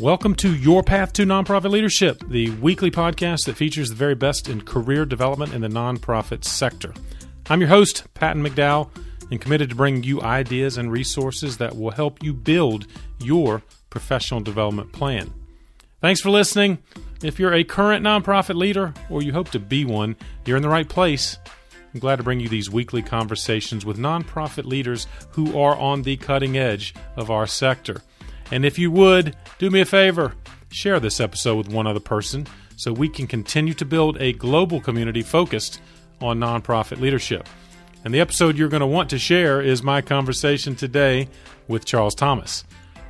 Welcome to Your Path to Nonprofit Leadership, the weekly podcast that features the very best in career development in the nonprofit sector. I'm your host, Patton McDowell, and committed to bringing you ideas and resources that will help you build your professional development plan. Thanks for listening. If you're a current nonprofit leader or you hope to be one, you're in the right place. I'm glad to bring you these weekly conversations with nonprofit leaders who are on the cutting edge of our sector. And if you would, do me a favor share this episode with one other person so we can continue to build a global community focused on nonprofit leadership. And the episode you're going to want to share is my conversation today with Charles Thomas,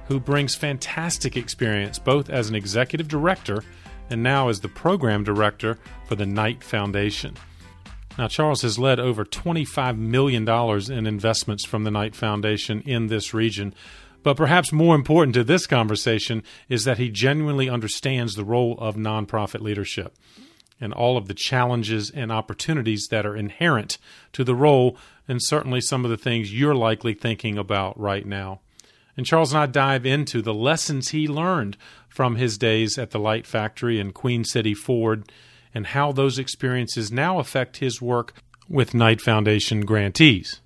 who brings fantastic experience both as an executive director and now as the program director for the Knight Foundation. Now, Charles has led over $25 million in investments from the Knight Foundation in this region, but perhaps more important to this conversation is that he genuinely understands the role of nonprofit leadership and all of the challenges and opportunities that are inherent to the role, and certainly some of the things you're likely thinking about right now. And Charles and I dive into the lessons he learned from his days at the Light Factory and Queen City Forward and how those experiences now affect his work with Knight Foundation grantees.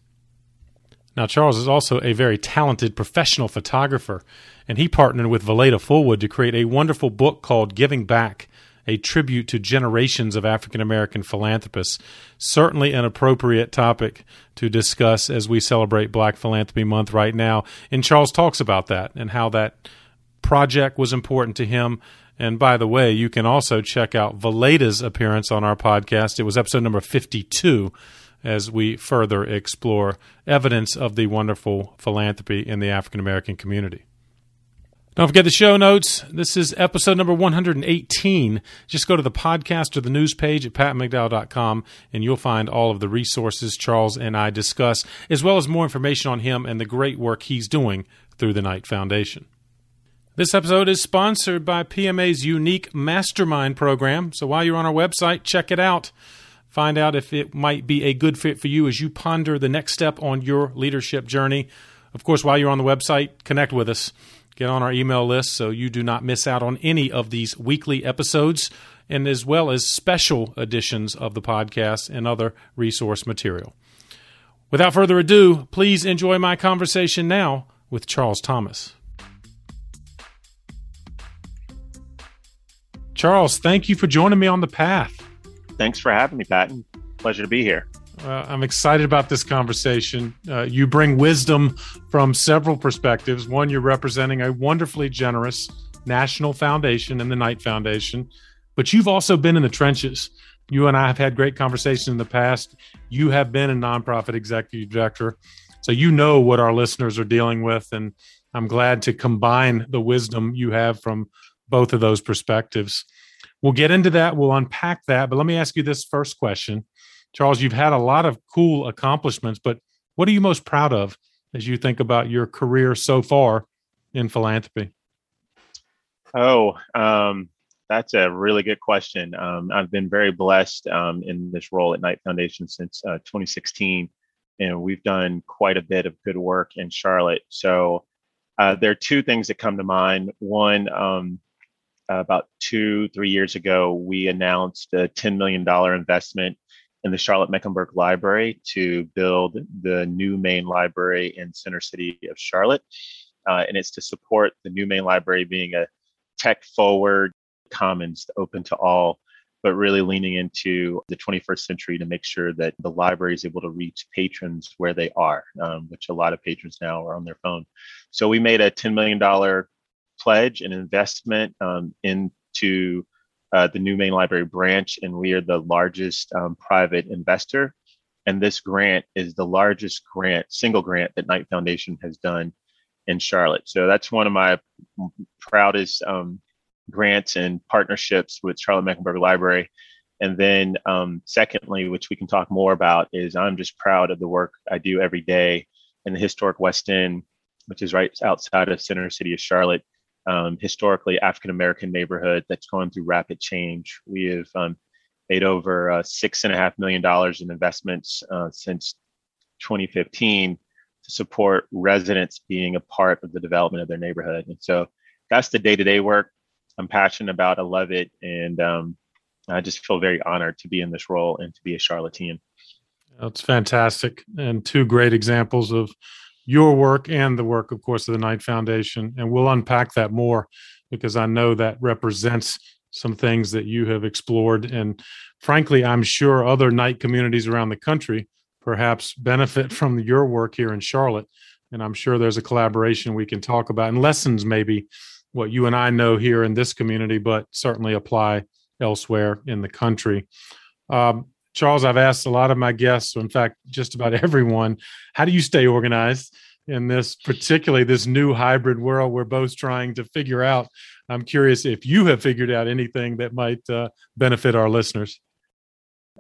Now, Charles is also a very talented professional photographer, and he partnered with Valaida Fulwood to create a wonderful book called Giving Back, a tribute to generations of African American philanthropists. Certainly an appropriate topic to discuss as we celebrate Black Philanthropy Month right now. And Charles talks about that and how that project was important to him. And by the way, you can also check out Valaida's appearance on our podcast. It was episode number 52 as we further explore evidence of the wonderful philanthropy in the African American community. Don't forget the show notes. This is episode number 118. Just go to the podcast or the news page at pattonmcdowell.com and you'll find all of the resources Charles and I discuss, as well as more information on him and the great work he's doing through the Knight Foundation. This episode is sponsored by PMA's unique mastermind program. So while you're on our website, check it out. Find out if it might be a good fit for you as you ponder the next step on your leadership journey. Of course, while you're on the website, connect with us. Get on our email list so you do not miss out on any of these weekly episodes and as well as special editions of the podcast and other resource material. Without further ado, please enjoy my conversation now with Charles Thomas. Charles, thank you for joining me on the path thanks for having me, Patton. Pleasure to be here. Uh, I'm excited about this conversation. Uh, you bring wisdom from several perspectives. One, you're representing a wonderfully generous national foundation and the Knight Foundation, but you've also been in the trenches. You and I have had great conversations in the past. You have been a nonprofit executive director, so you know what our listeners are dealing with. And I'm glad to combine the wisdom you have from both of those perspectives. We'll get into that. We'll unpack that. But let me ask you this first question. Charles, you've had a lot of cool accomplishments, but what are you most proud of as you think about your career so far in philanthropy? Oh, um, that's a really good question. Um, I've been very blessed um, in this role at Knight Foundation since uh, 2016, and we've done quite a bit of good work in Charlotte. So uh, there are two things that come to mind. One, um, about two, three years ago, we announced a $10 million investment in the Charlotte Mecklenburg Library to build the new main library in Center City of Charlotte. Uh, and it's to support the new main library being a tech forward commons open to all, but really leaning into the 21st century to make sure that the library is able to reach patrons where they are, um, which a lot of patrons now are on their phone. So we made a $10 million pledge and investment um, into uh, the new main library branch, and we are the largest um, private investor. And this grant is the largest grant, single grant that Knight Foundation has done in Charlotte. So that's one of my proudest um, grants and partnerships with Charlotte Mecklenburg Library. And then, um, secondly, which we can talk more about, is I'm just proud of the work I do every day in the historic West End, which is right outside of Center City of Charlotte, um, historically African American neighborhood that's going through rapid change. We have um, made over uh, six and a half million dollars in investments uh, since 2015 to support residents being a part of the development of their neighborhood. And so, that's the day to day work. I'm passionate about. I love it, and um, I just feel very honored to be in this role and to be a Charlottean. That's fantastic, and two great examples of your work and the work, of course, of the Knight Foundation. And we'll unpack that more because I know that represents some things that you have explored. And frankly, I'm sure other Knight communities around the country perhaps benefit from your work here in Charlotte. And I'm sure there's a collaboration we can talk about and lessons maybe what you and I know here in this community, but certainly apply elsewhere in the country. Um, Charles, I've asked a lot of my guests, in fact, just about everyone, how do you stay organized in this, particularly this new hybrid world we're both trying to figure out? I'm curious if you have figured out anything that might uh, benefit our listeners.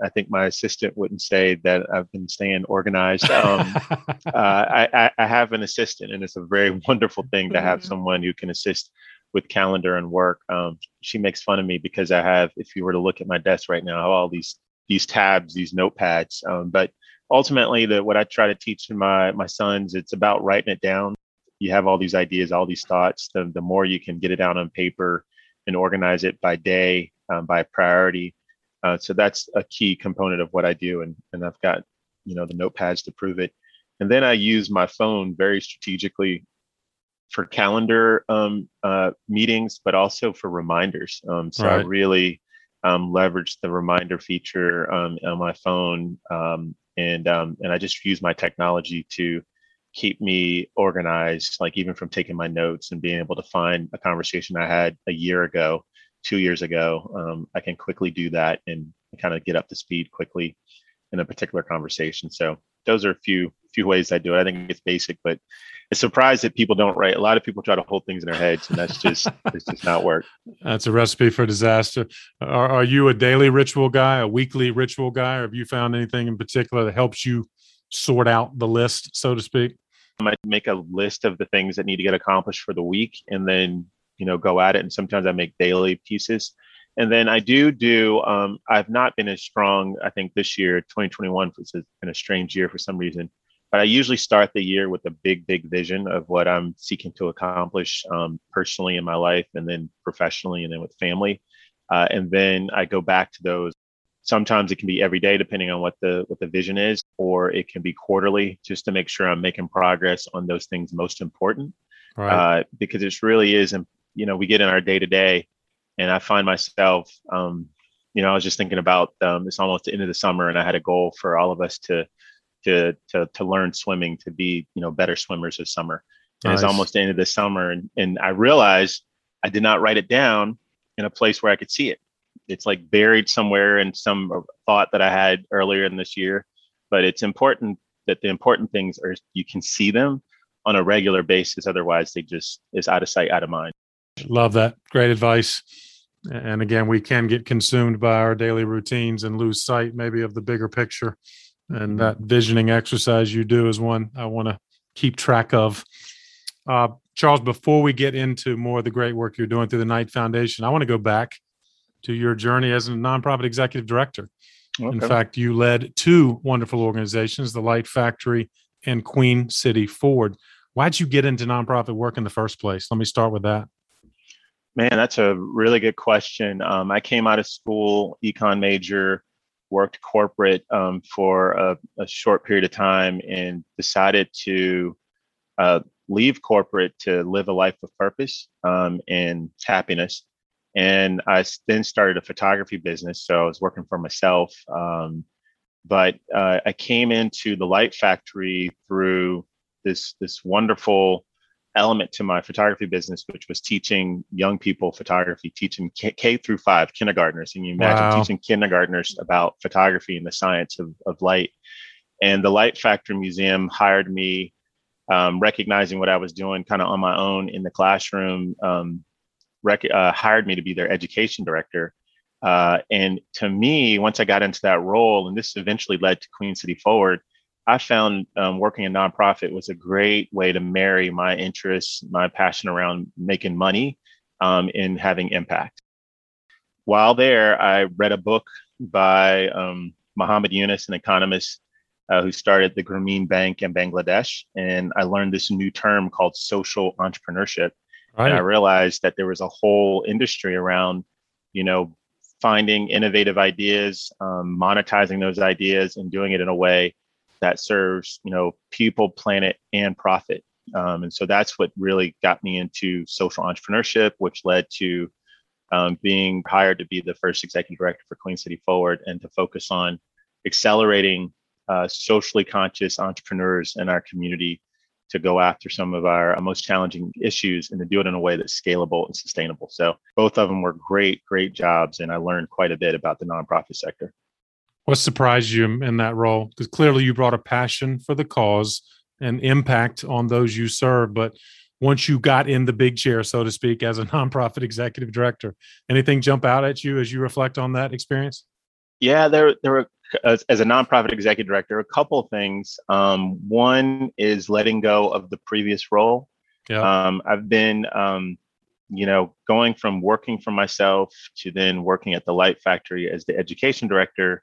I think my assistant wouldn't say that I've been staying organized. Um, uh, I, I, have an assistant, and it's a very wonderful thing to have mm-hmm. someone who can assist with calendar and work. Um, she makes fun of me because I have, if you were to look at my desk right now, I have all these these tabs, these notepads. Um, but ultimately, the what I try to teach my my sons, it's about writing it down. You have all these ideas, all these thoughts. The the more you can get it down on paper and organize it by day, um, by priority. Uh, so that's a key component of what I do, and and I've got you know the notepads to prove it. And then I use my phone very strategically for calendar um, uh, meetings, but also for reminders. Um, so right. I really um, leverage the reminder feature um, on my phone, um, and um, and I just use my technology to keep me organized. Like even from taking my notes and being able to find a conversation I had a year ago, two years ago, um, I can quickly do that and kind of get up to speed quickly in a particular conversation. So those are a few few ways I do it. I think it's basic, but it's surprised that people don't write. A lot of people try to hold things in their heads, and that's just it's just not work. That's a recipe for disaster. Are, are you a daily ritual guy, a weekly ritual guy, or have you found anything in particular that helps you sort out the list, so to speak? I might make a list of the things that need to get accomplished for the week, and then you know go at it. And sometimes I make daily pieces. And then I do do, um, I've not been as strong, I think this year, 2021 has been a strange year for some reason. But I usually start the year with a big, big vision of what I'm seeking to accomplish um, personally in my life and then professionally and then with family. Uh, and then I go back to those. Sometimes it can be every day, depending on what the what the vision is, or it can be quarterly, just to make sure I'm making progress on those things most important. Right. Uh, because it really is, and you know, we get in our day to day, and I find myself, um, you know, I was just thinking about um, it's almost the end of the summer, and I had a goal for all of us to to to to learn swimming to be you know better swimmers this summer. And nice. it's almost the end of the summer and and i realized i did not write it down in a place where i could see it. It's like buried somewhere in some thought that i had earlier in this year but it's important that the important things are you can see them on a regular basis. Otherwise they just is out of sight out of mind love that great advice and again we can get consumed by our daily routines and lose sight maybe of the bigger picture and that visioning exercise you do is one I want to keep track of. Uh, Charles, before we get into more of the great work you're doing through the Knight Foundation, I want to go back to your journey as a nonprofit executive director. Okay. In fact, you led two wonderful organizations, the Light Factory and Queen City Forward. Why'd you get into nonprofit work in the first place? Let me start with that. Man, that's a really good question. Um, I came out of school, econ major, worked corporate um, for a, a, short period of time and decided to uh, leave corporate to live a life of purpose um, and happiness. And I then started a photography business. So I was working for myself. Um, but uh, I came into the Light Factory through this this wonderful element to my photography business, which was teaching young people photography, teaching K, K through five kindergartners. And you imagine wow. teaching kindergartners about photography and the science of, of light. And the Light Factory Museum hired me, um, recognizing what I was doing kind of on my own in the classroom, um, rec- uh, hired me to be their education director. Uh, and to me, once I got into that role, and this eventually led to Queen City Forward, I found um, working in nonprofit was a great way to marry my interests, my passion around making money, um, and having impact. While there, I read a book by um, Muhammad Yunus, an economist uh, who started the Grameen Bank in Bangladesh, and I learned this new term called social entrepreneurship. Right. And I realized that there was a whole industry around, you know, finding innovative ideas, um, monetizing those ideas, and doing it in a way that serves, you know, people, planet, and profit. Um, and so that's what really got me into social entrepreneurship, which led to um, being hired to be the first executive director for Queen City Forward and to focus on accelerating uh, socially conscious entrepreneurs in our community to go after some of our most challenging issues and to do it in a way that's scalable and sustainable. So both of them were great, great jobs, and I learned quite a bit about the nonprofit sector. What surprised you in that role? Because clearly you brought a passion for the cause and impact on those you serve, but once you got in the big chair, so to speak, as a nonprofit executive director, anything jump out at you as you reflect on that experience? Yeah, there there were as, as a nonprofit executive director, a couple of things. Um, one is letting go of the previous role. Yeah. Um, I've been, um, you know, going from working for myself to then working at the Light Factory as the education director,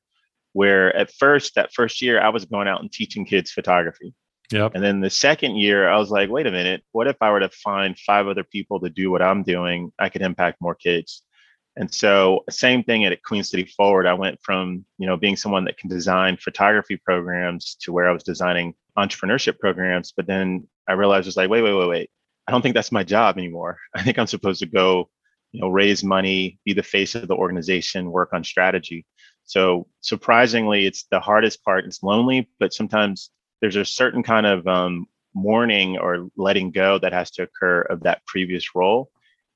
where at first, that first year, I was going out and teaching kids photography. Yep. And then the second year, I was like, wait a minute, what if I were to find five other people to do what I'm doing? I could impact more kids. And so same thing at Queen City Forward. I went from, you know, being someone that can design photography programs to where I was designing entrepreneurship programs. But then I realized it's like, wait, wait, wait, wait. I don't think that's my job anymore. I think I'm supposed to go, you know, raise money, be the face of the organization, work on strategy. So surprisingly, it's the hardest part. It's lonely, but sometimes there's a certain kind of um, mourning or letting go that has to occur of that previous role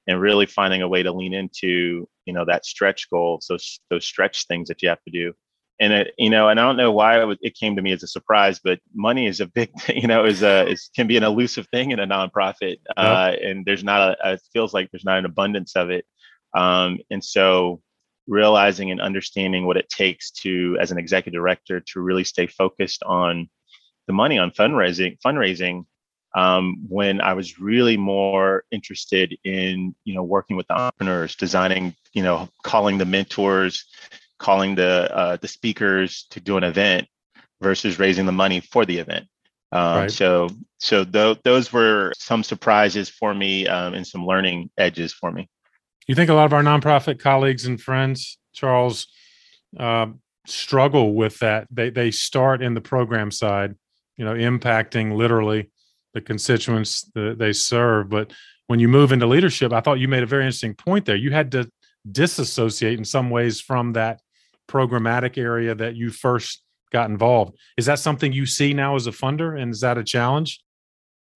and really finding a way to lean into you know that stretch goals those those stretch things that you have to do. And it you know and i don't know why it, was, it came to me as a surprise but money is a big you know is a is can be an elusive thing in a nonprofit uh, and there's not a it feels like there's not an abundance of it. Um, and so realizing and understanding what it takes to as an executive director to really stay focused on the money on fundraising fundraising um, when I was really more interested in, you know, working with the entrepreneurs, designing, you know, calling the mentors, calling the uh, the speakers to do an event versus raising the money for the event. Um, right. So, so th- those were some surprises for me um, and some learning edges for me. You think a lot of our nonprofit colleagues and friends, Charles, uh, struggle with that. They they start in the program side, you know, impacting literally the constituents that they serve. But when you move into leadership, I thought you made a very interesting point there. You had to disassociate in some ways from that programmatic area that you first got involved. Is that something you see now as a funder, and is that a challenge?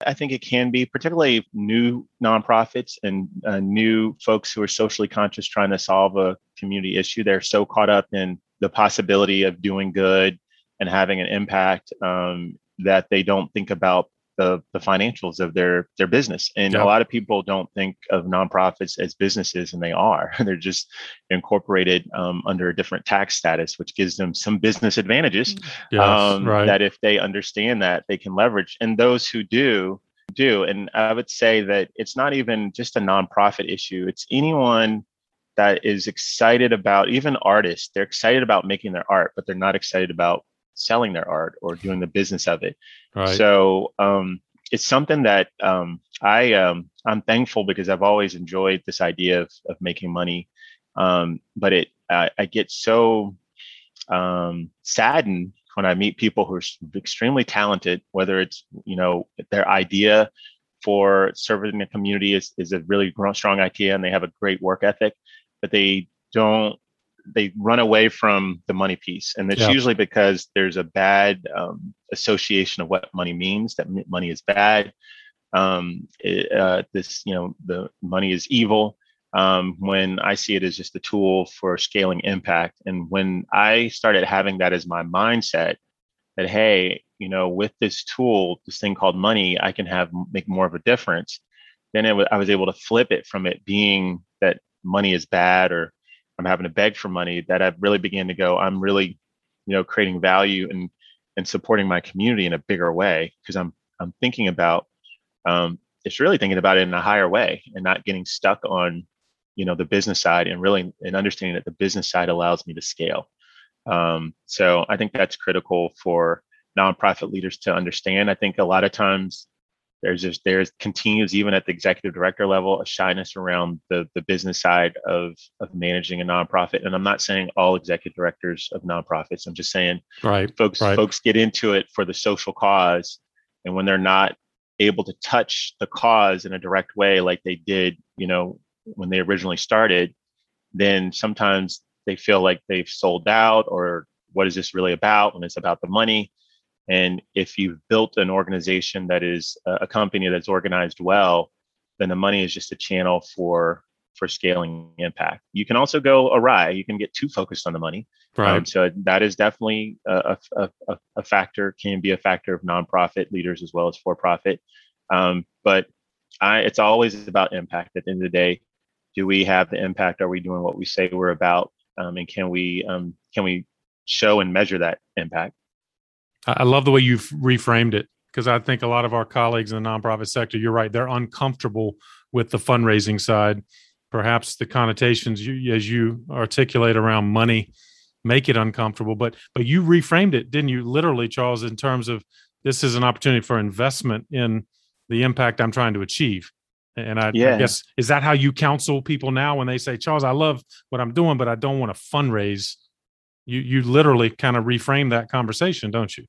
I think it can be, particularly new nonprofits and uh, new folks who are socially conscious trying to solve a community issue. They're so caught up in the possibility of doing good and having an impact um, that they don't think about the, the financials of their their business. And a lot of people don't think of nonprofits as businesses and they are. They're just incorporated um, under a different tax status which gives them some business advantages mm. yes, um, right. that if they understand that they can leverage. And those who do do. And i would say that it's not even just a nonprofit issue. It's anyone that is excited about even artists they're excited about making their art but they're not excited about selling their art or doing the business of it. Right. So um, it's something that um, I um, I'm thankful because I've always enjoyed this idea of of making money, um, but it I, I get so um, saddened when I meet people who are extremely talented, whether it's you know their idea for serving the community is, is a really strong idea and they have a great work ethic, but they don't they run away from the money piece, and it's yeah. usually because there's a bad um, association of what money means. That money is bad. Um, it, uh, this, you know, the money is evil. Um, when I see it as just a tool for scaling impact, and when I started having that as my mindset, that hey, you know, with this tool, this thing called money, I can have make more of a difference. Then it w- I was able to flip it from it being that money is bad or I'm having to beg for money that I've really began to go, I'm really, you know, creating value and and supporting my community in a bigger way because I'm I'm thinking about um, it's really thinking about it in a higher way and not getting stuck on you know the business side and really and understanding that the business side allows me to scale. Um, so I think that's critical for nonprofit leaders to understand. I think a lot of times there's just there's continues even at the executive director level a shyness around the the business side of of managing a nonprofit. And i'm not saying all executive directors of nonprofits. I'm just saying right folks right. folks get into it for the social cause. And when they're not able to touch the cause in a direct way like they did you know when they originally started then sometimes they feel like they've sold out or what is this really about when it's about the money and if you've built an organization that is a company that's organized well, then the money is just a channel for for scaling impact. You can also go awry. You can get too focused on the money. Right. Um, so that is definitely a, a, a, a, factor, can be a factor of nonprofit leaders as well as for profit. Um, but I, it's always about impact at the end of the day. Do we have the impact? Are we doing what we say we're about? Um, and can we um, can we show and measure that impact? I love the way you've reframed it because I think a lot of our colleagues in the nonprofit sector, you're right, they're uncomfortable with the fundraising side. Perhaps the connotations you, as you articulate around money make it uncomfortable, but but you reframed it, didn't you? Literally, Charles, in terms of this is an opportunity for investment in the impact I'm trying to achieve. And I, yeah. I guess is that how you counsel people now when they say, Charles, I love what I'm doing, but I don't want to fundraise. You you literally kind of reframe that conversation, don't you?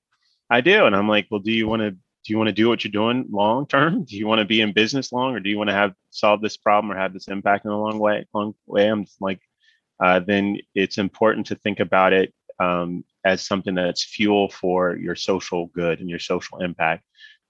I do. And I'm like, well, do you want to do you want to do what you're doing long term? Do you want to be in business long, or do you want to have solve this problem or have this impact in a long way? Long way. I'm like, uh, then it's important to think about it um, as something that's fuel for your social good and your social impact,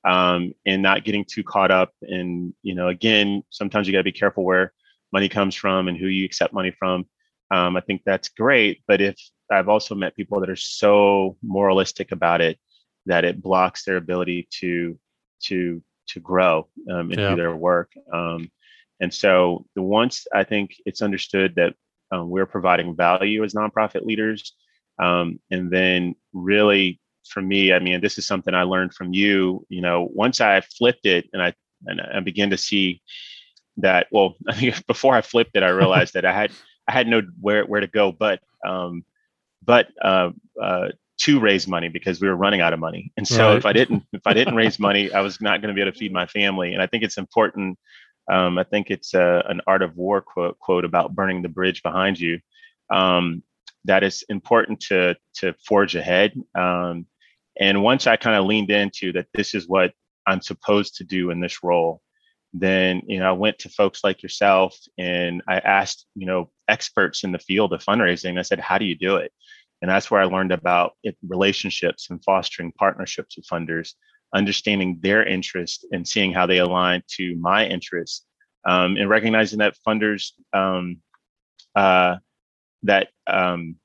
um, and not getting too caught up in you know. Again, sometimes you got to be careful where money comes from and who you accept money from. Um, I think that's great, but if I've also met people that are so moralistic about it that it blocks their ability to to to grow um, and yeah. do their work. Um, and so the once I think it's understood that um, we're providing value as nonprofit leaders, um, and then really for me, I mean, this is something I learned from you. You know, once I flipped it and I and I began to see that. Well, I think before I flipped it, I realized that I had I had no where where to go, but um, but uh, uh, to raise money because we were running out of money. And so right. if I didn't if I didn't raise money, I was not going to be able to feed my family. And I think it's important. Um, I think it's a, an art of war quote quote about burning the bridge behind you. Um, that is important to to forge ahead. Um, and once I kind of leaned into that, this is what I'm supposed to do in this role. Then you know I went to folks like yourself and I asked you know experts in the field of fundraising. I said, how do you do it? And that's where I learned about it, relationships and fostering partnerships with funders, understanding their interest and seeing how they align to my interests, um, and recognizing that funders um, uh, that um,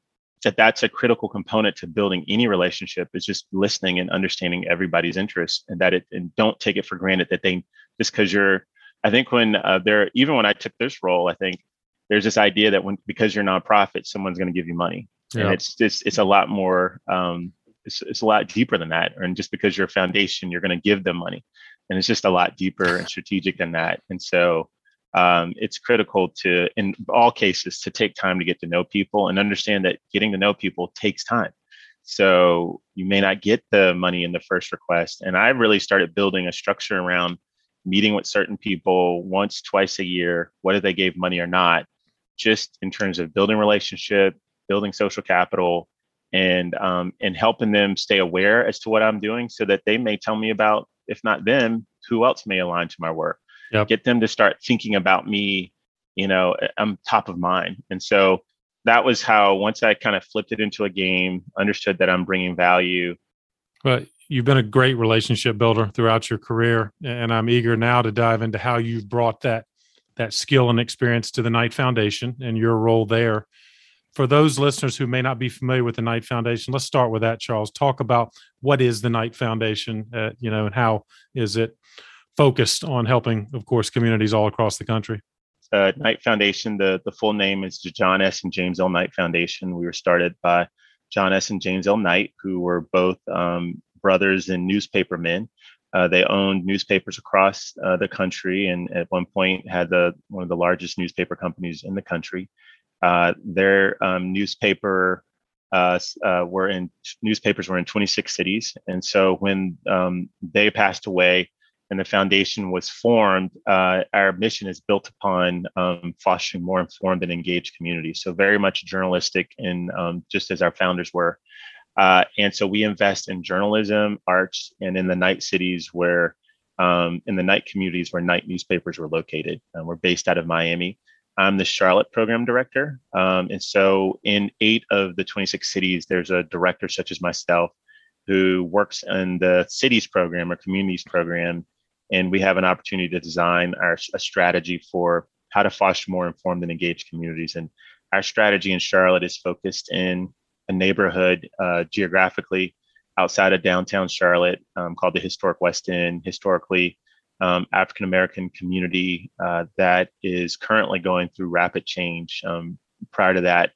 that that's a critical component to building any relationship is just listening and understanding everybody's interests, and that it and don't take it for granted that they just because you're. I think when uh, there, even when I took this role, I think there's this idea that when because you're nonprofit, someone's going to give you money. And it's just it's a lot more um, it's, it's a lot deeper than that. And just because you're a foundation you're going to give them money. And it's just a lot deeper and strategic than that. And so um, it's critical to in all cases to take time to get to know people and understand that getting to know people takes time. So you may not get the money in the first request. And i really started building a structure around meeting with certain people once twice a year whether they gave money or not just in terms of building relationship building social capital, and um, and helping them stay aware as to what I'm doing, so that they may tell me about, if not them, who else may align to my work. Yep. Get them to start thinking about me. You know, I'm top of mind, and so that was how once I kind of flipped it into a game, understood that I'm bringing value. Well, you've been a great relationship builder throughout your career, and I'm eager now to dive into how you've brought that that skill and experience to the Knight Foundation and your role there for those listeners who may not be familiar with the Knight Foundation, let's start with that, Charles. Talk about what is the Knight Foundation, uh, you know, and how is it focused on helping, of course, communities all across the country. Uh, Knight Foundation, the, the full name is John S. and James L. Knight Foundation. We were started by John S. and James L. Knight, who were both um, brothers and newspapermen. Uh, they owned newspapers across uh, the country, and at one point had the one of the largest newspaper companies in the country. Uh, their um, newspaper uh, uh, were in newspapers were in 26 cities, and so when um, they passed away, and the foundation was formed, uh, our mission is built upon um, fostering more informed and engaged communities. So very much journalistic, and um, just as our founders were. Uh, and so we invest in journalism, arts, and in the Knight cities where, um, in the Knight communities where Knight newspapers were located. Uh, we're based out of Miami. I'm the Charlotte program director. Um, and so in eight of the 26 cities, there's a director such as myself who works in the cities program or communities program. And we have an opportunity to design our a strategy for how to foster more informed and engaged communities. And our strategy in Charlotte is focused in a neighborhood uh, geographically outside of downtown Charlotte um, called the Historic West End. Historically, um, African American community uh, that is currently going through rapid change. Um, prior to that,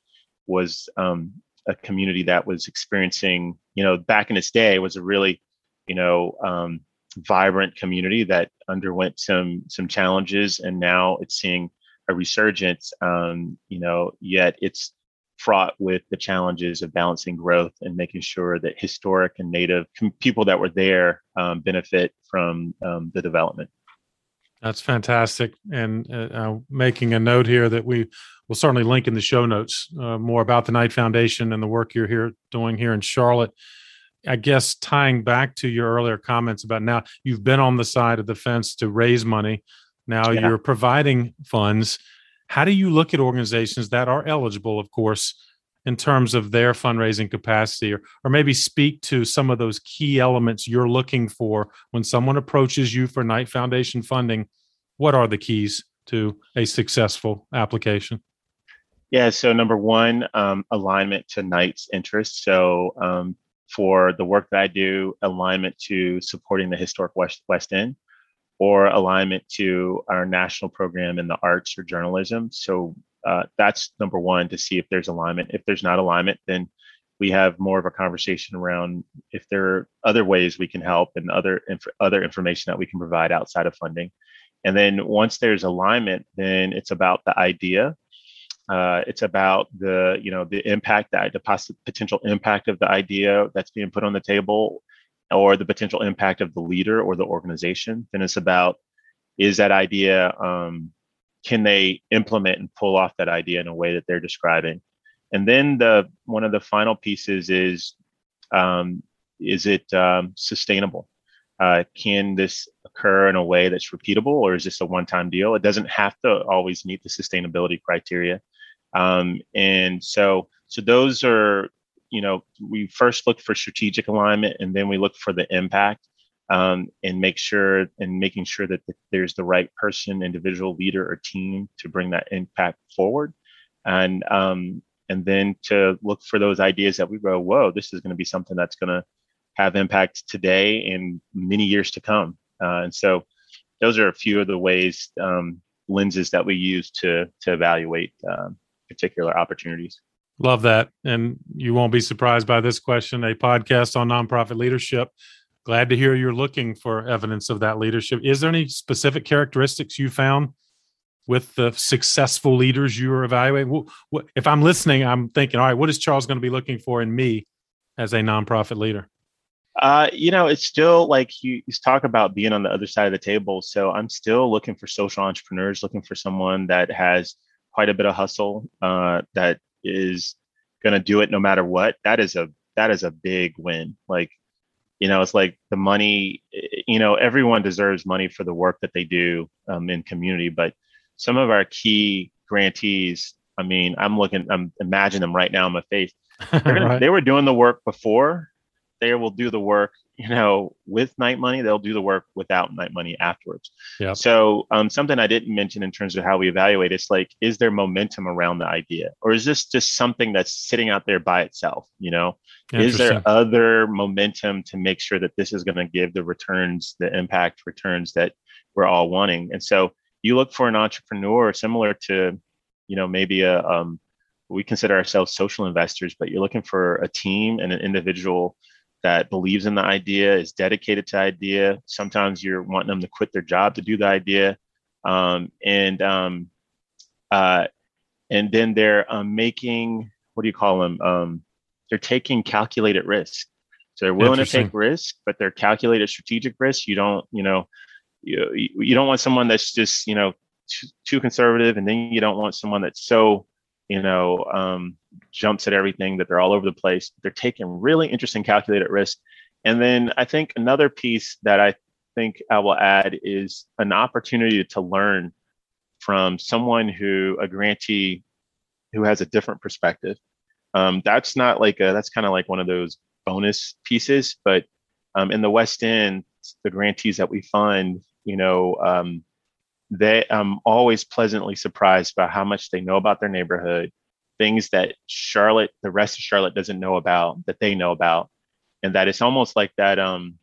was um, a community that was experiencing, you know, back in its day, was a really, you know, um, vibrant community that underwent some some challenges, and now it's seeing a resurgence. Um, you know, yet it's fraught with the challenges of balancing growth and making sure that historic and native people that were there um, benefit from um, the development. That's fantastic. And uh, uh, making a note here that we will certainly link in the show notes uh, more about the Knight Foundation and the work you're here doing here in Charlotte. I guess tying back to your earlier comments about now you've been on the side of the fence to raise money. Now yeah. you're providing funds how do you look at organizations that are eligible, of course, in terms of their fundraising capacity, or, or maybe speak to some of those key elements you're looking for when someone approaches you for Knight Foundation funding? What are the keys to a successful application? Yeah, so number one, um, alignment to Knight's interests. So um, for the work that I do, alignment to supporting the historic West, West End or alignment to our national program in the arts or journalism. So uh, that's number one to see if there's alignment. If there's not alignment, then we have more of a conversation around if there are other ways we can help and other inf- other information that we can provide outside of funding. And then once there's alignment, then it's about the idea. Uh, it's about the you know the impact that the poss- potential impact of the idea that's being put on the table or the potential impact of the leader or the organization. Then it's about is that idea um, can they implement and pull off that idea in a way that they're describing? And then the one of the final pieces is um, is it um, sustainable? Uh, can this occur in a way that's repeatable or is this a one-time deal? It doesn't have to always meet the sustainability criteria. Um, and so so those are you know, we first look for strategic alignment and then we look for the impact um, and make sure and making sure that there's the right person, individual leader or team to bring that impact forward. And, um, and then to look for those ideas that we go, whoa, this is going to be something that's going to have impact today and many years to come. Uh, and so those are a few of the ways, um, lenses that we use to, to evaluate um, particular opportunities. Love that. And you won't be surprised by this question a podcast on nonprofit leadership. Glad to hear you're looking for evidence of that leadership. Is there any specific characteristics you found with the successful leaders you are evaluating? If I'm listening, I'm thinking, all right, what is Charles going to be looking for in me as a nonprofit leader? Uh, you know, it's still like you, you talk about being on the other side of the table. So I'm still looking for social entrepreneurs, looking for someone that has quite a bit of hustle, uh, that is going to do it no matter what, that is a that is a big win. Like, you know, it's like the money. You know, everyone deserves money for the work that they do um, in community, but some of our key grantees. I mean, I'm looking. I'm imagining them right now in my face. Gonna, right. They were doing the work before. They will do the work you know, with Knight money, they'll do the work without Knight money afterwards. Yeah. So um, something I didn't mention in terms of how we evaluate it's like, is there momentum around the idea, or is this just something that's sitting out there by itself? You know, is there other momentum to make sure that this is going to give the returns, the impact returns that we're all wanting? And so you look for an entrepreneur similar to, you know, maybe a um, we consider ourselves social investors, but you're looking for a team and an individual that believes in the idea, is dedicated to idea. Sometimes you're wanting them to quit their job to do the idea, um, and um, uh, and then they're um, making what do you call them? Um, they're taking calculated risk. So they're willing to take risk, but they're calculated strategic risk. You don't, you know, you you don't want someone that's just you know too, too conservative, and then you don't want someone that's so you know um, jumps at everything that they're all over the place. They're taking really interesting calculated risk. And then I think another piece that I think I will add is an opportunity to learn from someone who a grantee who has a different perspective. Um, that's not like a, that's kind of like one of those bonus pieces, but um, in the West End, the grantees that we fund, you know, um, they I'm always pleasantly surprised by how much they know about their neighborhood, things that Charlotte, the rest of Charlotte doesn't know about that they know about, and that it's almost like that. Um,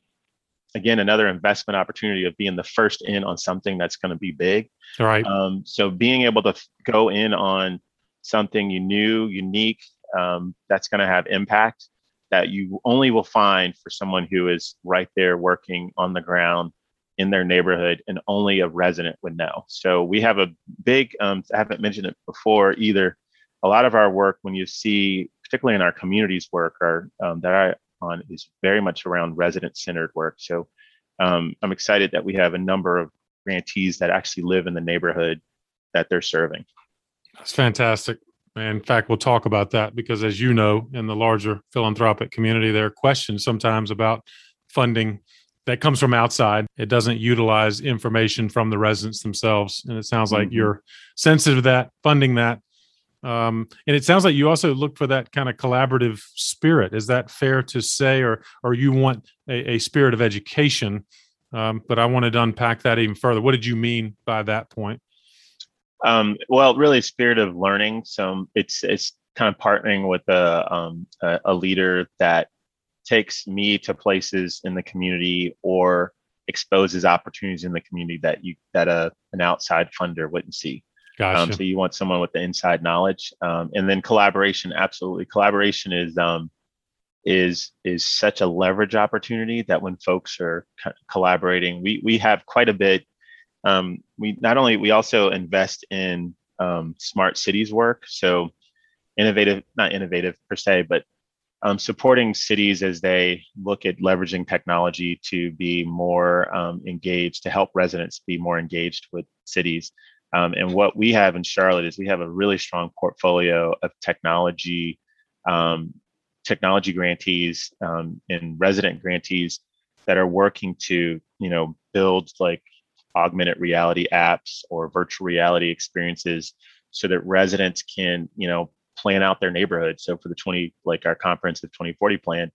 again, another investment opportunity of being the first in on something that's going to be big. Right. Um, so being able to go in on something you new, unique, um, that's going to have impact that you only will find for someone who is right there working on the ground in their neighborhood and only a resident would know. So we have a big, um, I haven't mentioned it before either. A lot of our work, when you see, particularly in our communities work, are um, that I on is very much around resident centered work. So um, I'm excited that we have a number of grantees that actually live in the neighborhood that they're serving. That's fantastic. In fact, we'll talk about that because, as you know, in the larger philanthropic community, there are questions sometimes about funding that comes from outside. It doesn't utilize information from the residents themselves. And it sounds like mm-hmm. you're sensitive to that, funding that. Um, and it sounds like you also look for that kind of collaborative spirit. Is that fair to say, or or you want a, a spirit of education? Um, but I wanted to unpack that even further. What did you mean by that point? Um, well, really, spirit of learning. So it's it's kind of partnering with a um, a, a leader that takes me to places in the community or exposes opportunities in the community that you that a an outside funder wouldn't see. Gotcha. Um, so you want someone with the inside knowledge, um, and then collaboration. Absolutely, collaboration is um, is is such a leverage opportunity that when folks are co- collaborating, we we have quite a bit. Um, we not only we also invest in um, smart cities work, so innovative, not innovative per se, but um, supporting cities as they look at leveraging technology to be more um, engaged, to help residents be more engaged with cities. Um, and what we have in Charlotte is we have a really strong portfolio of technology, um, technology grantees um, and resident grantees that are working to, you know, build like augmented reality apps or virtual reality experiences so that residents can, you know, plan out their neighborhood. So for the 20, like our comprehensive 2040 plan,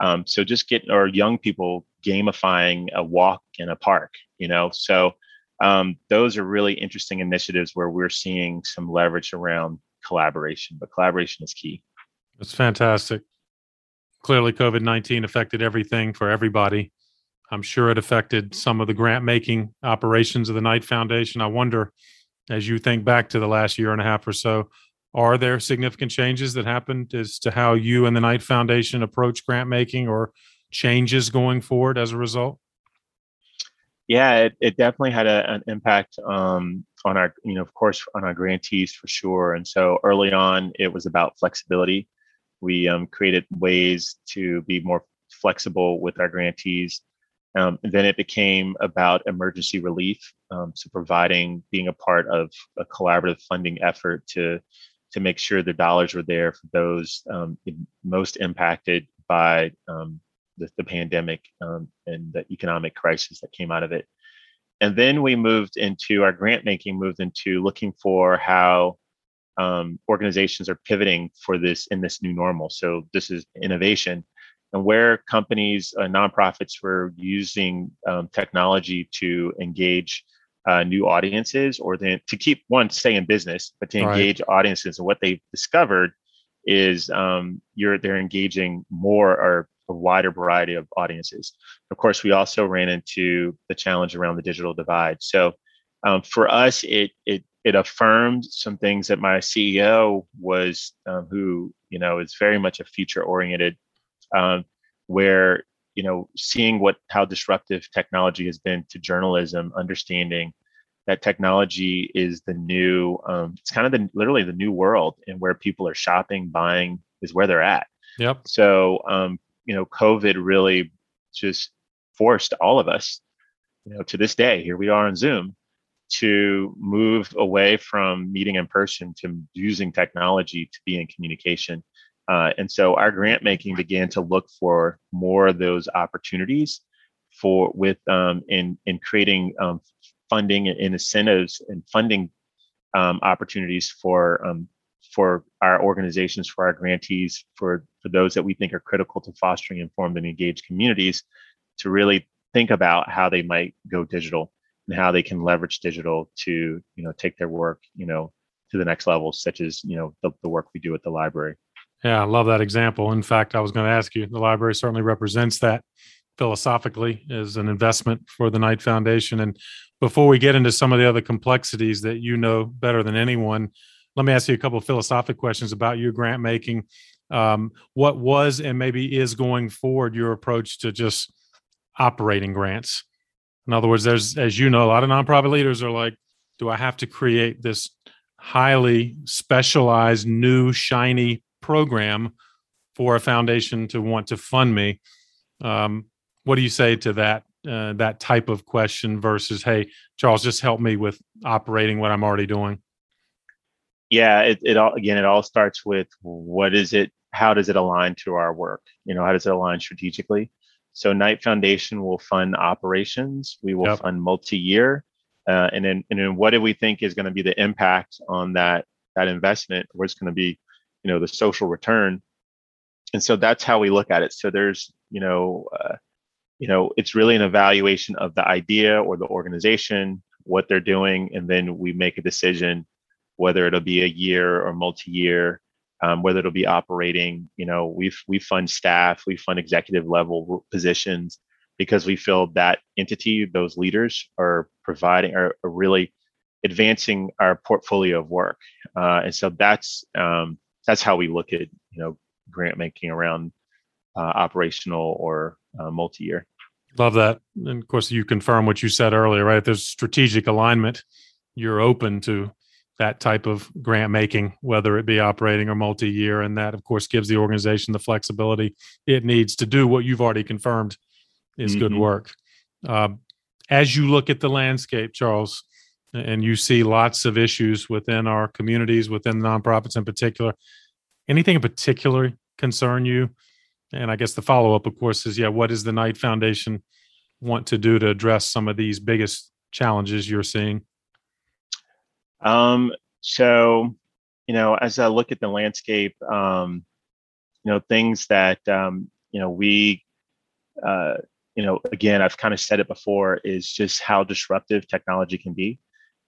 um, so just get our young people gamifying a walk in a park, you know, so um, those are really interesting initiatives where we're seeing some leverage around collaboration, but collaboration is key. That's fantastic. Clearly, COVID 19 affected everything for everybody. I'm sure it affected some of the grant making operations of the Knight Foundation. I wonder, as you think back to the last year and a half or so, are there significant changes that happened as to how you and the Knight Foundation approach grant making or changes going forward as a result? yeah, it, it definitely had a, an impact um, on our, you know, of course, on our grantees for sure. And so early on, it was about flexibility. We um, created ways to be more flexible with our grantees. Um, then it became about emergency relief. Um, so providing, being a part of a collaborative funding effort to to make sure the dollars were there for those um, most impacted by um, the, the pandemic um, and the economic crisis that came out of it. And then we moved into our grant making, moved into looking for how um, organizations are pivoting for this in this new normal. So this is innovation, and where companies, uh, nonprofits were using um, technology to engage uh, new audiences, or then to keep one stay in business, but to engage right. audiences. And what they've discovered is um, you're they're engaging more or a wider variety of audiences. Of course, we also ran into the challenge around the digital divide. So um, for us, it it it affirmed some things that my CEO was, um, who you know is very much a future oriented, um, where you know seeing what how disruptive technology has been to journalism, understanding that technology is the new um, it's kind of the literally the new world and where people are shopping buying is where they're at yep so um, you know, COVID really just forced all of us you know, to this day, here we are on Zoom to move away from meeting in person to using technology to be in communication. Uh, and so our grant making began to look for more of those opportunities for with um, in in creating um, funding and incentives and funding um, opportunities for um, for our organizations, for our grantees, for for those that we think are critical to fostering informed and engaged communities, to really think about how they might go digital and how they can leverage digital to you know take their work you know to the next level such as you know the, the work we do at the library yeah i love that example. In fact i was going to ask you the library certainly represents that philosophically as an investment for the knight foundation. And before we get into some of the other complexities that you know better than anyone let me ask you a couple of philosophic questions about your grant making. Um, what was and maybe is going forward your approach to just operating grants? In other words, there's, as you know, a lot of nonprofit leaders are like, do I have to create this highly specialized, new, shiny program for a foundation to want to fund me? Um, what do you say to that uh, that type of question versus, hey, Charles, just help me with operating what I'm already doing? Yeah, it, it all again, it all starts with what is it? How does it align to our work? You know, how does it align strategically? So Knight Foundation will fund operations. We will yep. fund multi-year, uh, and then and then what do we think is going to be the impact on that that investment? What's going to be, you know, the social return? And so that's how we look at it. So there's, you know, uh, you know, it's really an evaluation of the idea or the organization, what they're doing, and then we make a decision whether it'll be a year or multi-year um, whether it'll be operating. You know, we we fund staff, we fund executive level positions because we feel that entity, those leaders, are providing are, really advancing our portfolio of work, uh, and so that's um, that's how we look at you know grant making around uh, operational or uh, multi-year. Love that, and of course you confirm what you said earlier, right? There's strategic alignment. You're open to that type of grant making, whether it be operating or multi year. And that, of course, gives the organization the flexibility it needs to do what you've already confirmed is mm-hmm. good work. Uh, as you look at the landscape, Charles, and you see lots of issues within our communities, within nonprofits in particular, anything in particular concern you? And I guess the follow up, of course, is yeah, what does the Knight Foundation want to do to address some of these biggest challenges you're seeing? Um, so, you know, as I look at the landscape, um, you know, things that, um, you know, we, uh, you know, again, I've kind of said it before, is just how disruptive technology can be.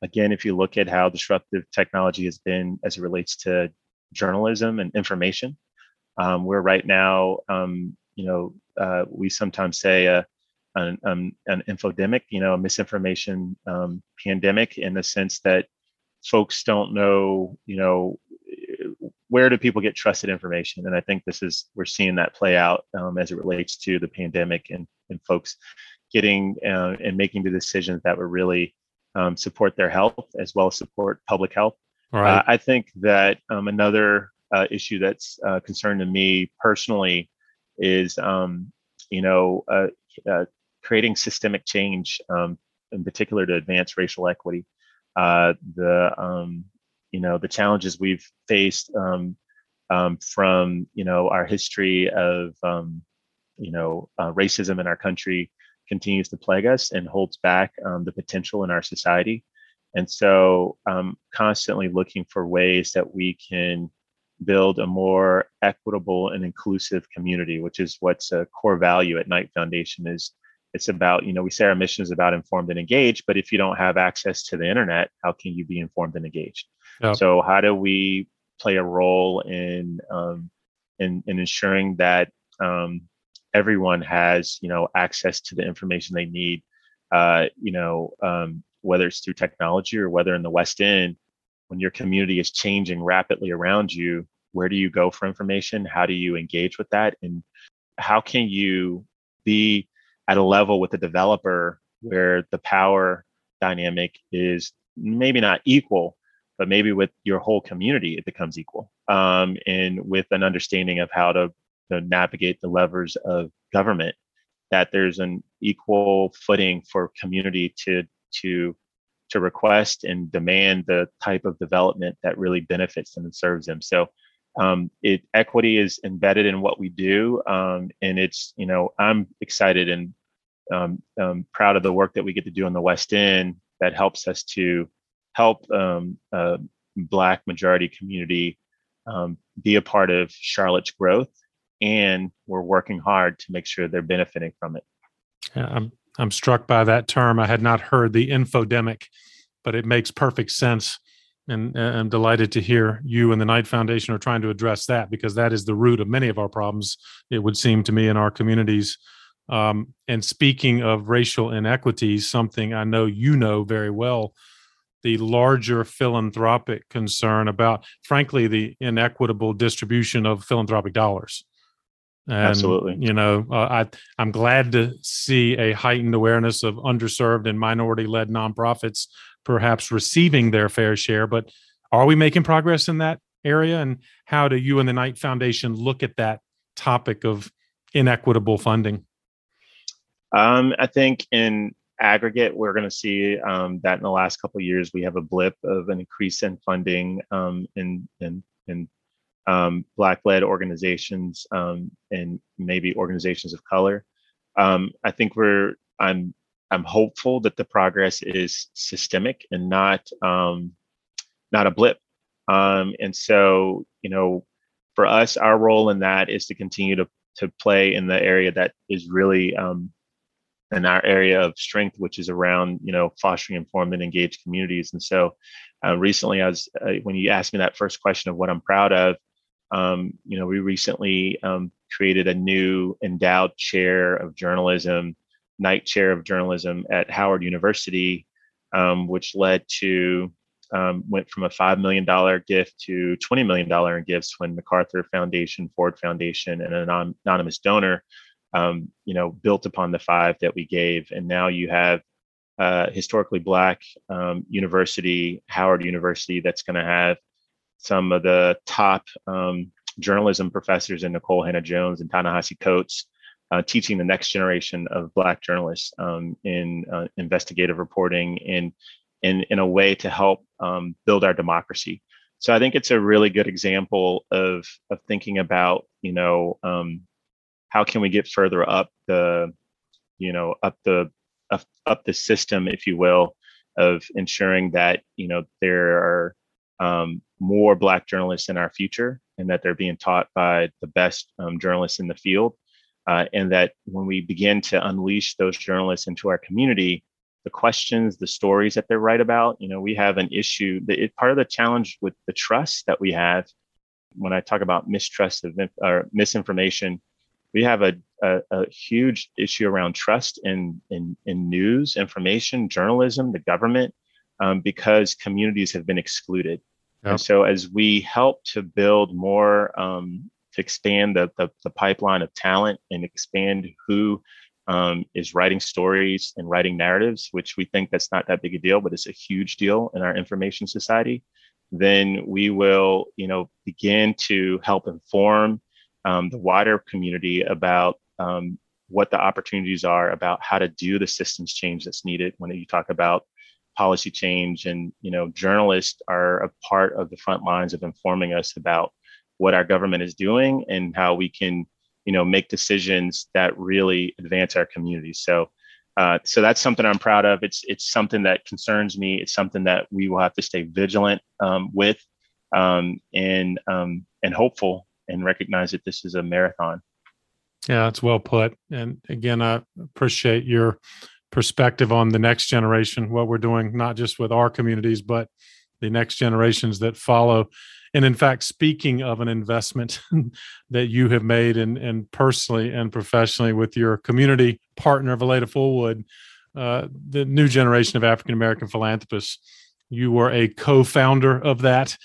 Again, if you look at how disruptive technology has been as it relates to journalism and information, um, we're right now, um, you know, uh, we sometimes say uh, an, um, an infodemic, you know, a misinformation um, pandemic in the sense that folks don't know, you know, where do people get trusted information? And I think this is we're seeing that play out um, as it relates to the pandemic and and folks getting uh, and making the decisions that would really um, support their health as well as support public health. Right. Uh, I think that um, another uh, issue that's uh, concerned to me personally is, um, you know, uh, uh, creating systemic change, um, in particular to advance racial equity uh, the um, you know the challenges we've faced um, um, from you know our history of um, you know uh, racism in our country continues to plague us and holds back um, the potential in our society. And so, um, constantly looking for ways that we can build a more equitable and inclusive community, which is what's a core value at Knight Foundation is it's about you know we say our mission is about informed and engaged but if you don't have access to the internet how can you be informed and engaged yep. so how do we play a role in um, in, in ensuring that um, everyone has you know access to the information they need uh, you know um, whether it's through technology or whether in the west end when your community is changing rapidly around you where do you go for information? How do you engage with that? And how can you be at a level with the developer where the power dynamic is maybe not equal, but maybe with your whole community it becomes equal, um, and with an understanding of how to, to navigate the levers of government. That there's an equal footing for community to to to request and demand the type of development that really benefits them and serves them. So um, it equity is embedded in what we do, um, and it's you know I'm excited and um, um proud of the work that we get to do on the West End that helps us to help um, Black majority community um, be a part of Charlotte's growth, and we're working hard to make sure they're benefiting from it. Yeah, I'm I'm struck by that term. I had not heard the infodemic, but it makes perfect sense. And I'm delighted to hear you and the Knight Foundation are trying to address that because that is the root of many of our problems, it would seem to me, in our communities. Um, and speaking of racial inequities, something I know you know very well, the larger philanthropic concern about, frankly, the inequitable distribution of philanthropic dollars. And, Absolutely. You know, uh, I I'm glad to see a heightened awareness of underserved and minority-led nonprofits perhaps receiving their fair share. But are we making progress in that area? And how do you and the Knight Foundation look at that topic of inequitable funding? Um, I think in aggregate, we're going to see um, that in the last couple of years we have a blip of an increase in funding um, in in in um, Black-led organizations um, and maybe organizations of color. Um, I think we're I'm I'm hopeful that the progress is systemic and not um, not a blip. Um, and so, you know, for us, our role in that is to continue to to play in the area that is really um, in our area of strength, which is around you know fostering informed and engaged communities. And so, uh, recently, I was uh, when you asked me that first question of what I'm proud of, um, you know, we recently um, created a new endowed chair of journalism, Knight Chair of Journalism at Howard University, um, which led to um, went from a five million dollar gift to twenty million dollar in gifts when MacArthur Foundation, Ford Foundation, and an anonymous donor, um, you know, built upon the five that we gave, and now you have uh, historically black um, university, Howard University, that's going to have some of the top um, journalism professors in Nikole Hannah-Jones and Ta-Nehisi Coates, uh, teaching the next generation of Black journalists um, in uh, investigative reporting in, in, in a way to help um, build our democracy. So I think it's a really good example of, of thinking about, you know, um, how can we get further up the, you know, up the up, up the system, if you will, of ensuring that you know there are um, more Black journalists in our future and that they're being taught by the best um, journalists in the field. Uh, and that when we begin to unleash those journalists into our community, the questions, the stories that they write about, you know, we have an issue. That it, part of the challenge with the trust that we have, when I talk about mistrust of or misinformation, we have a, a, a huge issue around trust in, in, in news, information, journalism, the government, um, because communities have been excluded. Yep. And so, as we help to build more, um, to expand the, the, the, pipeline of talent and expand who um, is writing stories and writing narratives, which we think that's not that big a deal, but it's a huge deal in our information society, then we will, you know, begin to help inform um, the wider community about um, what the opportunities are about how to do the systems change that's needed when you talk about policy change and you know journalists are a part of the front lines of informing us about what our government is doing and how we can you know make decisions that really advance our communities so uh, so that's something i'm proud of. It's it's something that concerns me. It's something that we will have to stay vigilant um, with um, and um, and hopeful and recognize that this is a marathon. Yeah that's well put. And again i appreciate your perspective on the next generation, what we're doing, not just with our communities, but the next generations that follow. And in fact, speaking of an investment that you have made and, personally and professionally with your community partner, Valaida Fulwood, uh, the new generation of African American philanthropists, you were a co founder of that.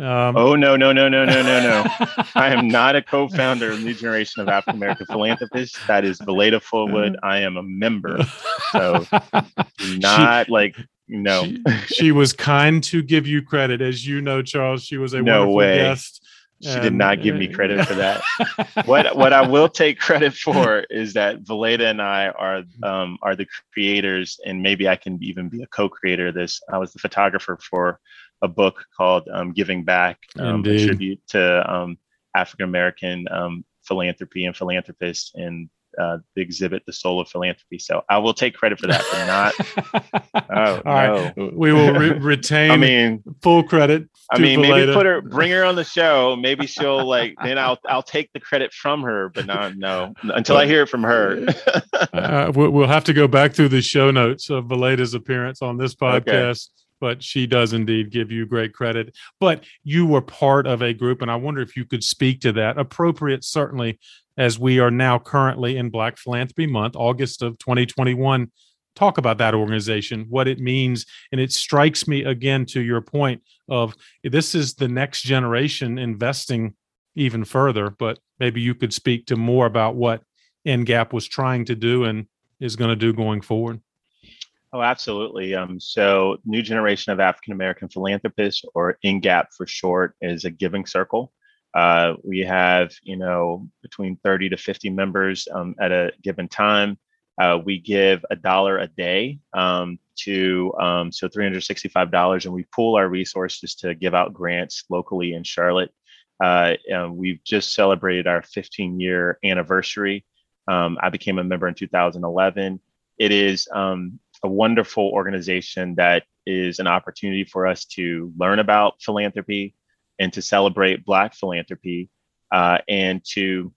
Um, oh no no no no no no no! I am not a co-founder of New Generation of African American Philanthropists. That is Valaida Fulwood. I am a member, so not she, like no. She, she, was kind to give you credit, as you know, Charles. She was a no wonderful way. guest She did not give me credit for that. what what I will take credit for is that Valaida and I are um, are the creators, and maybe I can even be a co-creator of this. I was the photographer for a book called um, "Giving Back," um, a tribute to um, African American um, philanthropy and philanthropists, and uh, the exhibit, The Soul of Philanthropy. So I will take credit for that, but not. oh, All no. right. We will re- retain. I mean, full credit. I mean, maybe put her, bring her on the show. Maybe she'll like. Then I'll I'll take the credit from her, but not no until I hear it from her. uh, we'll have to go back through the show notes of Valaida's appearance on this podcast. Okay but she does indeed give you great credit. But you were part of a group, and I wonder if you could speak to that. Appropriate, certainly, as we are now currently in Black Philanthropy Month, August of 2021. Talk about that organization, what it means. And it strikes me again to your point of this is the next generation investing even further, but maybe you could speak to more about what NGAP was trying to do and is going to do going forward. Oh, absolutely. Um, so, New Generation of African American Philanthropists, or NGAP for short, is a giving circle. Uh, we have, you know, between 30 to 50 members um, at a given time. Uh, we give a dollar a day um, to, um, so $365, and we pool our resources to give out grants locally in Charlotte. Uh, we've just celebrated our 15 year anniversary. Um, I became a member in 2011. It is um, a wonderful organization that is an opportunity for us to learn about philanthropy, and to celebrate Black philanthropy uh, and to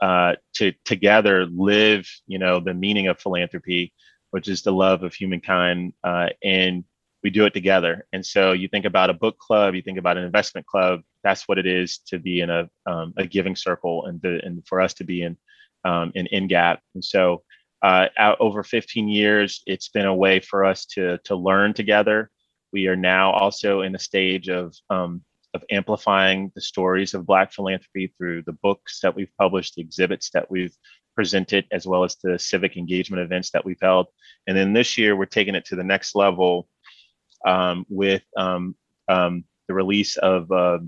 uh, to together live, you know, the meaning of philanthropy, which is the love of humankind, uh, and we do it together. And so you think about a book club, you think about an investment club. That's what it is to be in a um, a giving circle, and the, and for us to be in um, in NGAP. And so uh, out over 15 years, it's been a way for us to to learn together. We are now also in a stage of um, of amplifying the stories of Black philanthropy through the books that we've published, the exhibits that we've presented, as well as the civic engagement events that we've held. And then this year, we're taking it to the next level um, with um, um, the release of. Uh,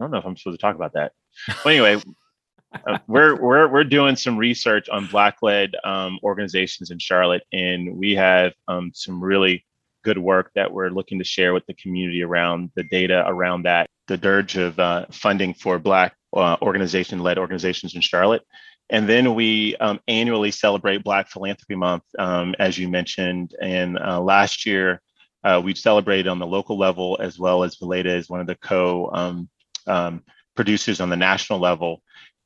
I don't know if I'm supposed to talk about that. But anyway, uh, we're we're we're doing some research on Black-led um, organizations in Charlotte, and we have um, some really good work that we're looking to share with the community around the data around that, the dirge of uh, funding for Black uh, organization led organizations in Charlotte. And then we um, annually celebrate Black Philanthropy Month, um, as you mentioned. And uh, last year, uh, we celebrated on the local level as well as Valaida is one of the co um, um, producers on the national level.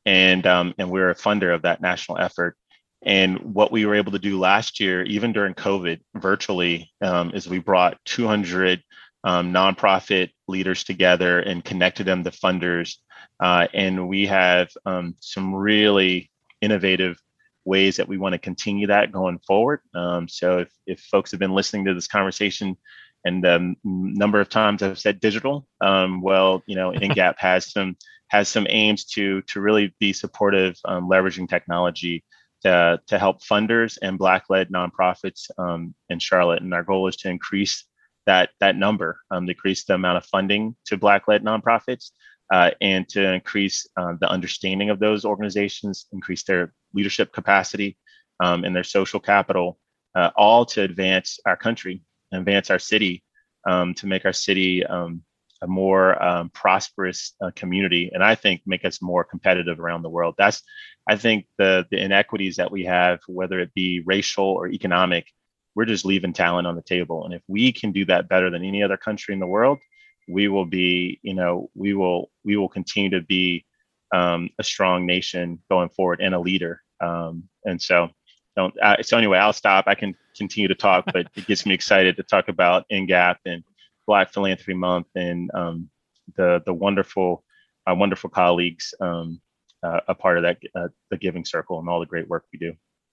And, um, and we're a funder of that national effort. And what we were able to do last year, even during COVID, virtually, um, is we brought 200 um, nonprofit leaders together and connected them to funders. Uh, and we have um, some really innovative ways that we want to continue that going forward. Um, so if, if folks have been listening to this conversation, and the um, number of times I've said digital, um, well, you know, NGAP has some has some aims to to really be supportive, leveraging technology to, to help funders and Black-led nonprofits um, in Charlotte. And our goal is to increase that that number, um, decrease the amount of funding to Black-led nonprofits, uh, and to increase uh, the understanding of those organizations, increase their leadership capacity um, and their social capital, uh, all to advance our country, advance our city, um, to make our city um, a more um, prosperous uh, community, and I think make us more competitive around the world. That's I think the the inequities that we have, whether it be racial or economic, we're just leaving talent on the table. And if we can do that better than any other country in the world, we will be, you know, we will we will continue to be um, a strong nation going forward and a leader. Um, and so, don't. Uh, so anyway, I'll stop. I can continue to talk, but it gets me excited to talk about NGAP and Black Philanthropy Month and um, the the wonderful, uh, wonderful colleagues um, uh, a part of that uh, the giving circle and all the great work we do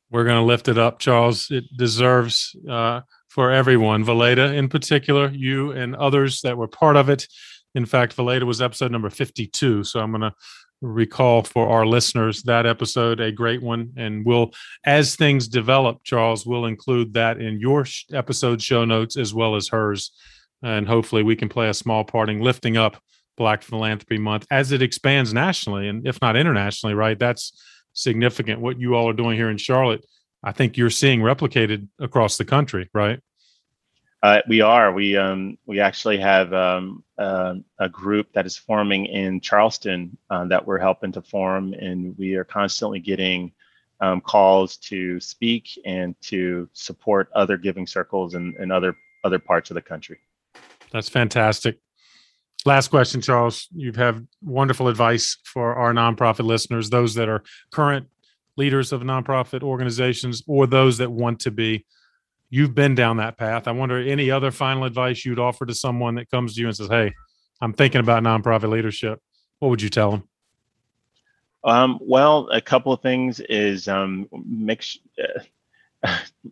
we're going to lift it up charles it deserves uh, for everyone valaida in particular you and others that were part of it in fact valaida was episode number 52 so i'm going to recall for our listeners that episode a great one and we'll as things develop charles we'll include that in your episode show notes as well as hers and hopefully we can play a small part in lifting up Black Philanthropy Month as it expands nationally and if not internationally, right? That's significant. What you all are doing here in Charlotte, I think you're seeing replicated across the country, right? Uh, we are. We um, we actually have um, uh, a group that is forming in Charleston uh, that we're helping to form, and we are constantly getting um, calls to speak and to support other giving circles in, in other other parts of the country. That's fantastic. Last question, Charles. You've had wonderful advice for our nonprofit listeners, those that are current leaders of nonprofit organizations or those that want to be. You've been down that path. I wonder any other final advice you'd offer to someone that comes to you and says, Hey, I'm thinking about nonprofit leadership. What would you tell them? Um, well, a couple of things is um, mix. Uh,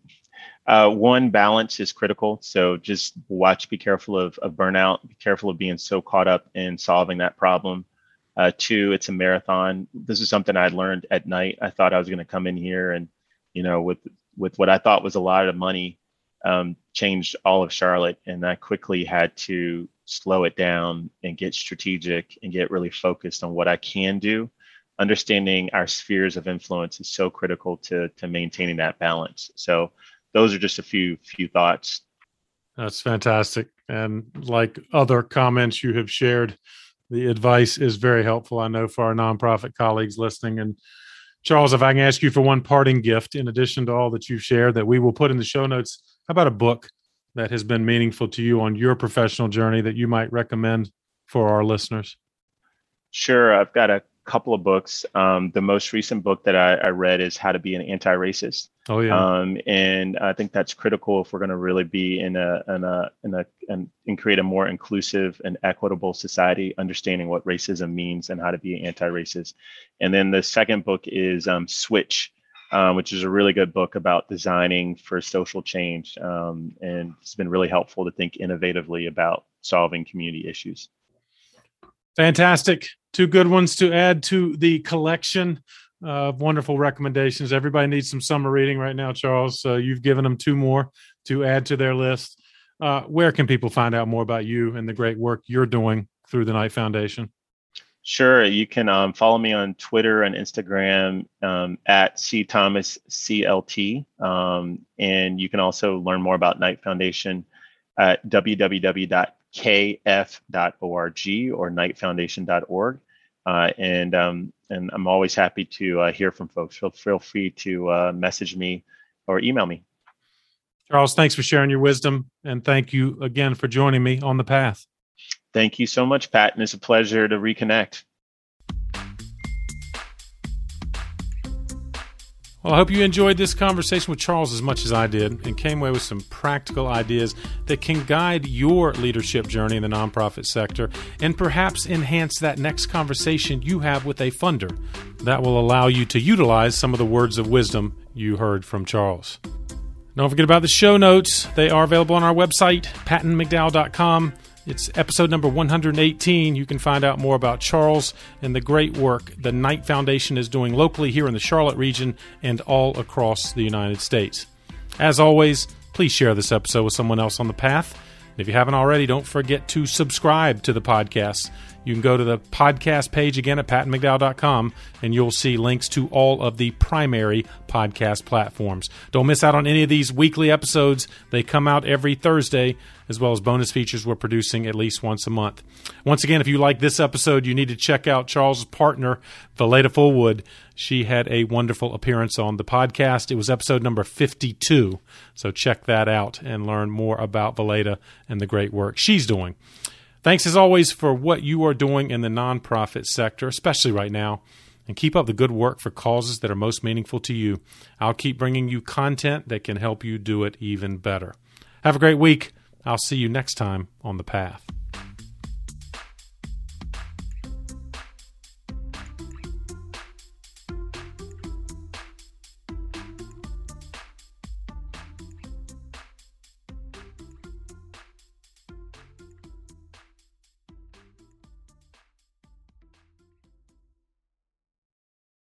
Uh, one, balance is critical. So just watch, be careful of, of burnout, be careful of being so caught up in solving that problem. Uh, two, it's a marathon. This is something I learned at Knight. I thought I was going to come in here and, you know, with with what I thought was a lot of money, um, changed all of Charlotte, and I quickly had to slow it down and get strategic and get really focused on what I can do. Understanding our spheres of influence is so critical to to maintaining that balance. So those are just a few few thoughts. That's fantastic. And like other comments you have shared, the advice is very helpful. I know for our nonprofit colleagues listening. And Charles, if I can ask you for one parting gift, in addition to all that you've shared, that we will put in the show notes, how about a book that has been meaningful to you on your professional journey that you might recommend for our listeners? Sure. I've got a couple of books. Um, the most recent book that I, I, read is How to Be an Anti-Racist. Oh yeah. Um, and I think that's critical if we're going to really be in a in a in a and, and create a more inclusive and equitable society, understanding what racism means and how to be anti-racist. And then the second book is um, Switch. Um, which is a really good book about designing for social change. Um, and it's been really helpful to think innovatively about solving community issues. Fantastic. Two good ones to add to the collection of wonderful recommendations. Everybody needs some summer reading right now, Charles. So you've given them two more to add to their list. Uh, where can people find out more about you and the great work you're doing through the Knight Foundation? Sure. You can um, follow me on Twitter and Instagram um, at C Thomas CLT. Um, and you can also learn more about Knight Foundation at www kf.org or knightfoundation.org. Uh, and um, and I'm always happy to uh, hear from folks. Feel, feel free to uh, message me or email me. Charles, thanks for sharing your wisdom. And thank you again for joining me on the path. Thank you so much, Pat. And it's a pleasure to reconnect. Well, I hope you enjoyed this conversation with Charles as much as I did and came away with some practical ideas that can guide your leadership journey in the nonprofit sector and perhaps enhance that next conversation you have with a funder that will allow you to utilize some of the words of wisdom you heard from Charles. Don't forget about the show notes. They are available on our website, pattonmcdowell.com. It's episode number 118. You can find out more about Charles and the great work the Knight Foundation is doing locally here in the Charlotte region and all across the United States. As always, please share this episode with someone else on the path. And if you haven't already, don't forget to subscribe to the podcast. You can go to the podcast page again at pattonmcdowell.com and you'll see links to all of the primary podcast platforms. Don't miss out on any of these weekly episodes. They come out every Thursday as well as bonus features we're producing at least once a month. Once again, if you like this episode, you need to check out Charles' partner, Valaida Fulwood. She had a wonderful appearance on the podcast. It was episode number 52. So check that out and learn more about Valaida and the great work she's doing. Thanks as always for what you are doing in the nonprofit sector, especially right now. And keep up the good work for causes that are most meaningful to you. I'll keep bringing you content that can help you do it even better. Have a great week. I'll see you next time on The Path.